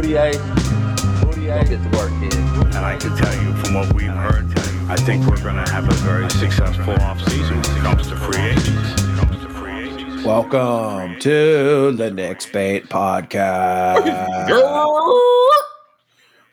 Boudier. Boudier. Get to work, kid. And I can tell you from what we've heard, I think we're going to have a very successful offseason when it comes to free agents. Comes to free agents. Welcome to the Knicks Bait Podcast.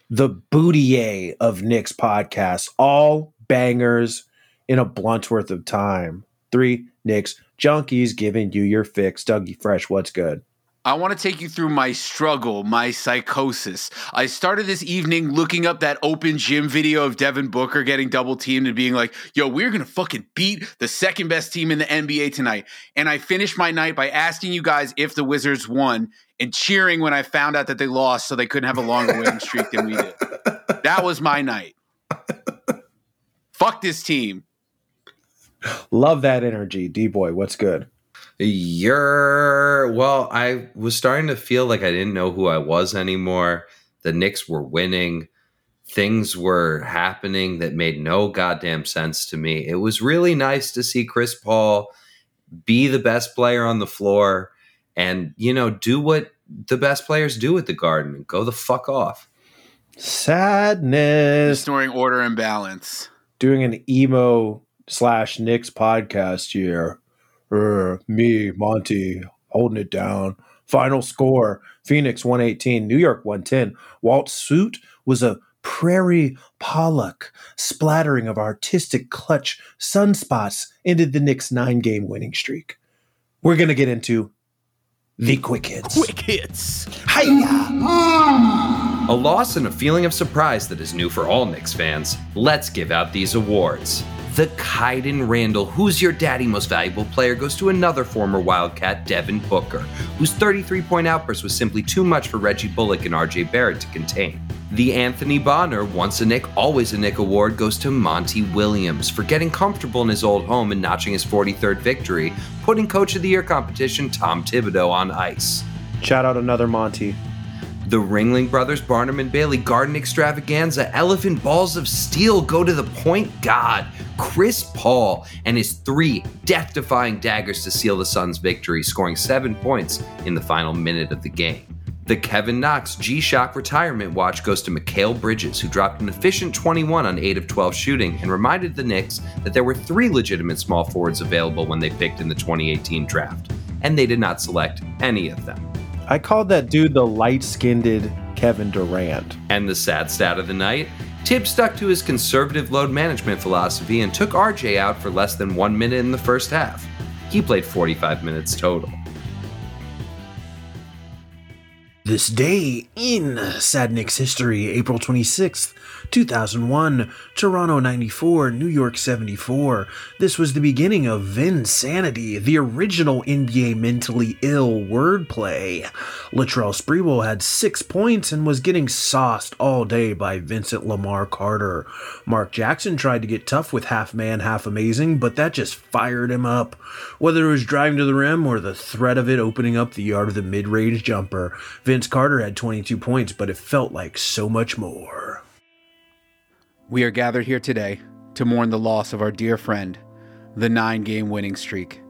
the Boudier of Knicks Podcast. All bangers in a blunt's worth of time. Three Knicks junkies giving you your fix. Dougie Fresh, what's good? I want to take you through my struggle, my psychosis. I started this evening looking up that open gym video of Devin Booker getting double teamed and being like, yo, we're going to fucking beat the second best team in the NBA tonight. And I finished my night by asking you guys if the Wizards won and cheering when I found out that they lost so they couldn't have a longer winning streak than we did. That was my night. Fuck this team. Love that energy. D boy, what's good? You're well, I was starting to feel like I didn't know who I was anymore. The Knicks were winning. Things were happening that made no goddamn sense to me. It was really nice to see Chris Paul be the best player on the floor and, you know, do what the best players do at the garden and go the fuck off. Sadness. Restoring order and balance. Doing an emo slash Knicks podcast here. Er, me, Monty, holding it down. Final score Phoenix 118, New York 110. Walt's suit was a prairie pollock. Splattering of artistic clutch sunspots ended the Knicks' nine game winning streak. We're going to get into the quick hits. Quick hits. Hiya! A loss and a feeling of surprise that is new for all Knicks fans. Let's give out these awards. The Kaiden Randall Who's Your Daddy Most Valuable Player goes to another former Wildcat, Devin Booker, whose 33 point outburst was simply too much for Reggie Bullock and RJ Barrett to contain. The Anthony Bonner Once a Knick, Always a Knick award goes to Monty Williams for getting comfortable in his old home and notching his 43rd victory, putting Coach of the Year competition Tom Thibodeau on ice. Shout out another Monty. The Ringling Brothers Barnum and Bailey Garden Extravaganza Elephant Balls of Steel go to the point god, Chris Paul, and his three death defying daggers to seal the Suns' victory, scoring seven points in the final minute of the game. The Kevin Knox G Shock retirement watch goes to Mikal Bridges, who dropped an efficient 21 on 8 of 12 shooting and reminded the Knicks that there were three legitimate small forwards available when they picked in the 2018 draft, and they did not select any of them. I called that dude the light skinned Kevin Durant. And the sad stat of the night Thibs stuck to his conservative load management philosophy and took RJ out for less than one minute in the first half. He played 45 minutes total. This day in Sad Knicks history, April 26th, 2001, Toronto 94, New York 74. This was the beginning of Vinsanity, the original NBA mentally ill wordplay. Latrell Sprewell had six points and was getting sauced all day by Vincent Lamar Carter. Mark Jackson tried to get tough with half man, half amazing, but that just fired him up. Whether it was driving to the rim or the threat of it opening up the yard of the mid range jumper, Vince Carter had 22 points, but it felt like so much more. We are gathered here today to mourn the loss of our dear friend, the nine game winning streak.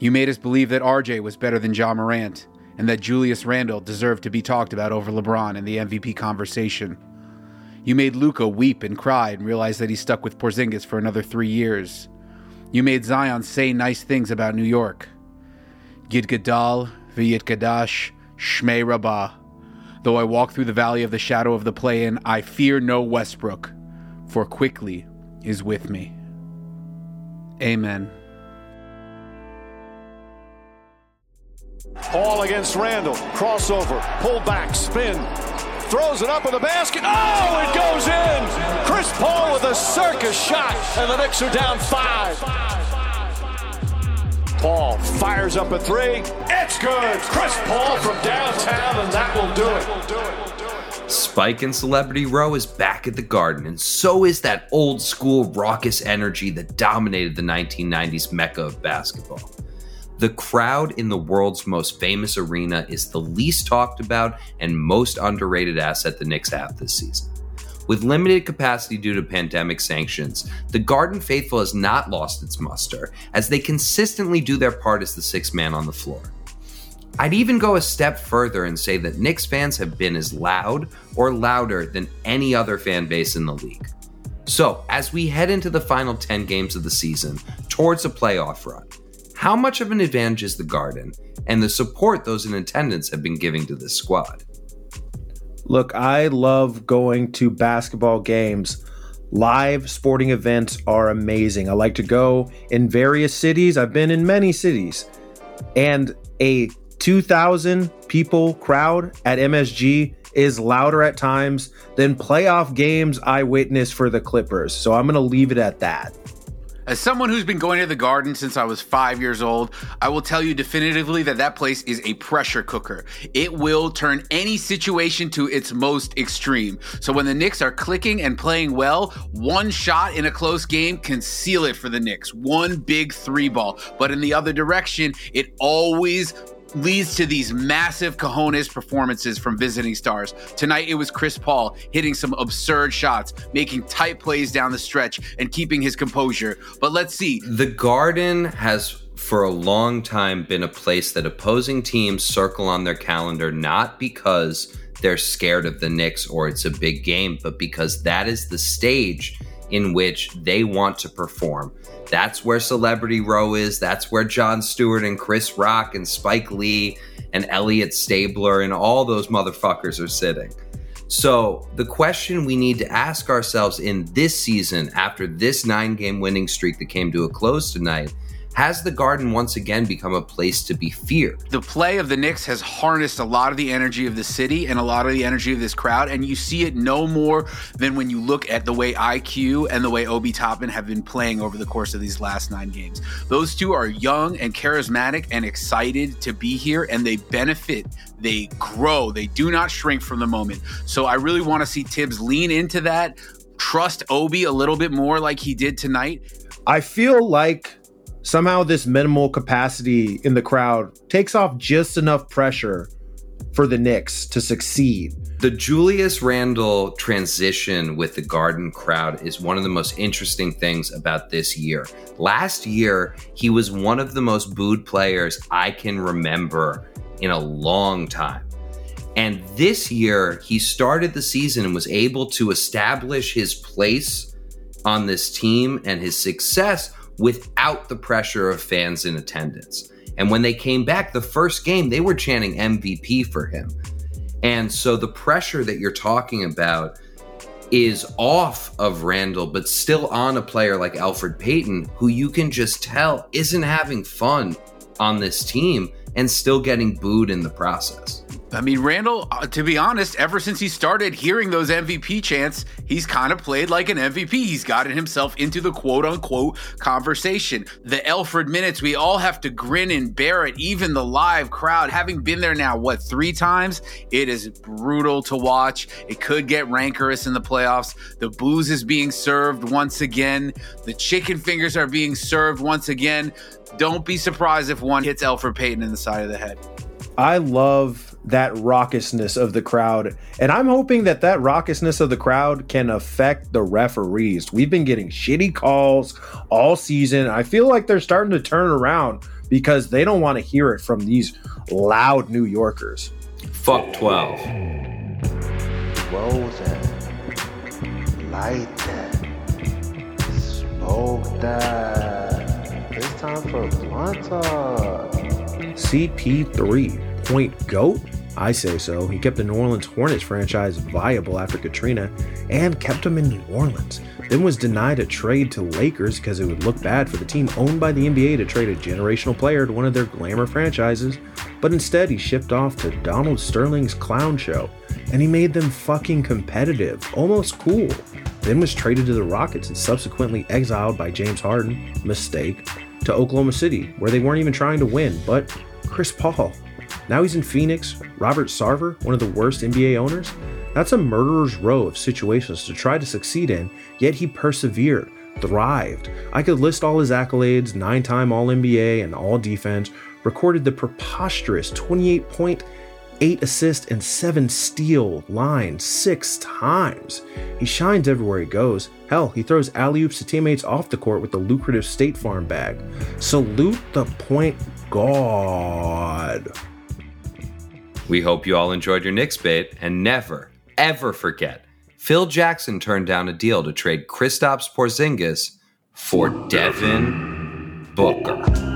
You made us believe that RJ was better than Ja Morant and that Julius Randle deserved to be talked about over LeBron in the MVP conversation. You made Luka weep and cry and realize that he's stuck with Porzingis for another three years. You made Zion say nice things about New York. Gidgadal, Gadal, V'yit Gadash, Shmei Rabbah. Though I walk through the valley of the shadow of the play-in, I fear no Westbrook, for Quickley is with me. Amen. Paul against Randle. Crossover. Pull back. Spin. Throws it up with the basket. Oh, it goes in. Chris Paul with a circus shot. And the Knicks are down five. Fires up a three. It's good. Chris Paul from downtown, and that will do it. Spike and Celebrity Row is back at the Garden, and so is that old school raucous energy that dominated the 1990s mecca of basketball. The crowd in the world's most famous arena is the least talked about and most underrated asset the Knicks have this season. With limited capacity due to pandemic sanctions, the Garden faithful has not lost its muster as they consistently do their part as the sixth man on the floor. I'd even go a step further and say that Knicks fans have been as loud or louder than any other fan base in the league. So, as we head into the final 10 games of the season towards a playoff run, how much of an advantage is the Garden and the support those in attendance have been giving to this squad? Look, I love going to basketball games. Live sporting events are amazing. I like to go in various cities. I've been in many cities. And a 2,000 people crowd at MSG is louder at times than playoff games I witnessed for the Clippers. So I'm going to leave it at that. As someone who's been going to the garden since I was five years old, I will tell you definitively that that place is a pressure cooker. It will turn any situation to its most extreme. So when the Knicks are clicking and playing well, one shot in a close game can seal it for the Knicks. One big three ball. But in the other direction, it always leads to these massive cojones performances from visiting stars. Tonight it was Chris Paul hitting some absurd shots, making tight plays down the stretch, and keeping his composure. But let's see. The Garden has for a long time been a place that opposing teams circle on their calendar not because they're scared of the Knicks or it's a big game, but because that is the stage in which they want to perform. That's where Celebrity Row is. That's where Jon Stewart and Chris Rock and Spike Lee and Elliot Stabler and all those motherfuckers are sitting. So, the question we need to ask ourselves in this season, after this nine game winning streak that came to a close tonight, has the Garden once again become a place to be feared? The play of the Knicks has harnessed a lot of the energy of the city and a lot of the energy of this crowd, and you see it no more than when you look at the way IQ and the way Obi Toppin have been playing over the course of these last nine games. Those two are young and charismatic and excited to be here, and they benefit, they grow, they do not shrink from the moment. So I really want to see Thibs lean into that, trust Obi a little bit more like he did tonight. I feel like somehow this minimal capacity in the crowd takes off just enough pressure for the Knicks to succeed. The Julius Randle transition with the Garden crowd is one of the most interesting things about this year. Last year, he was one of the most booed players I can remember in a long time. And this year, he started the season and was able to establish his place on this team and his success without the pressure of fans in attendance. And when they came back the first game, they were chanting MVP for him. And so the pressure that you're talking about is off of Randle, but still on a player like Elfrid Payton, who you can just tell isn't having fun on this team and still getting booed in the process. I mean, Randle, uh, to be honest, ever since he started hearing those MVP chants, he's kind of played like an MVP. He's gotten himself into the quote unquote conversation. The Elfrid minutes, we all have to grin and bear it, even the live crowd. Having been there now, what, three times? It is brutal to watch. It could get rancorous in the playoffs. The booze is being served once again, the chicken fingers are being served once again. Don't be surprised if one hits Elfrid Payton in the side of the head. I love that raucousness of the crowd. And I'm hoping that that raucousness of the crowd can affect the referees. We've been getting shitty calls all season. I feel like they're starting to turn around because they don't want to hear it from these loud New Yorkers. Fuck 12. Roll that. Light that. Smoke that. It's time for blunt talk. CP3 point goat? I say so. He kept the New Orleans Hornets franchise viable after Katrina and kept them in New Orleans. Then was denied a trade to Lakers because it would look bad for the team owned by the NBA to trade a generational player to one of their glamour franchises. But instead, he shipped off to Donald Sterling's clown show and he made them fucking competitive, almost cool. Then was traded to the Rockets and subsequently exiled by James Harden, mistake, to Oklahoma City, where they weren't even trying to win, but Chris Paul. Now he's in Phoenix. Robert Sarver, one of the worst NBA owners. That's a murderer's row of situations to try to succeed in, yet he persevered, thrived. I could list all his accolades nine time All NBA and All Defense, recorded the preposterous 28 point 8 assist and 7 steal line six times. He shines everywhere he goes. Hell, he throws alley oops to teammates off the court with the lucrative State Farm bag. Salute the point god. We hope you all enjoyed your Knicks bit and never, ever forget Phil Jackson turned down a deal to trade Kristaps Porzingis for Devin Booker.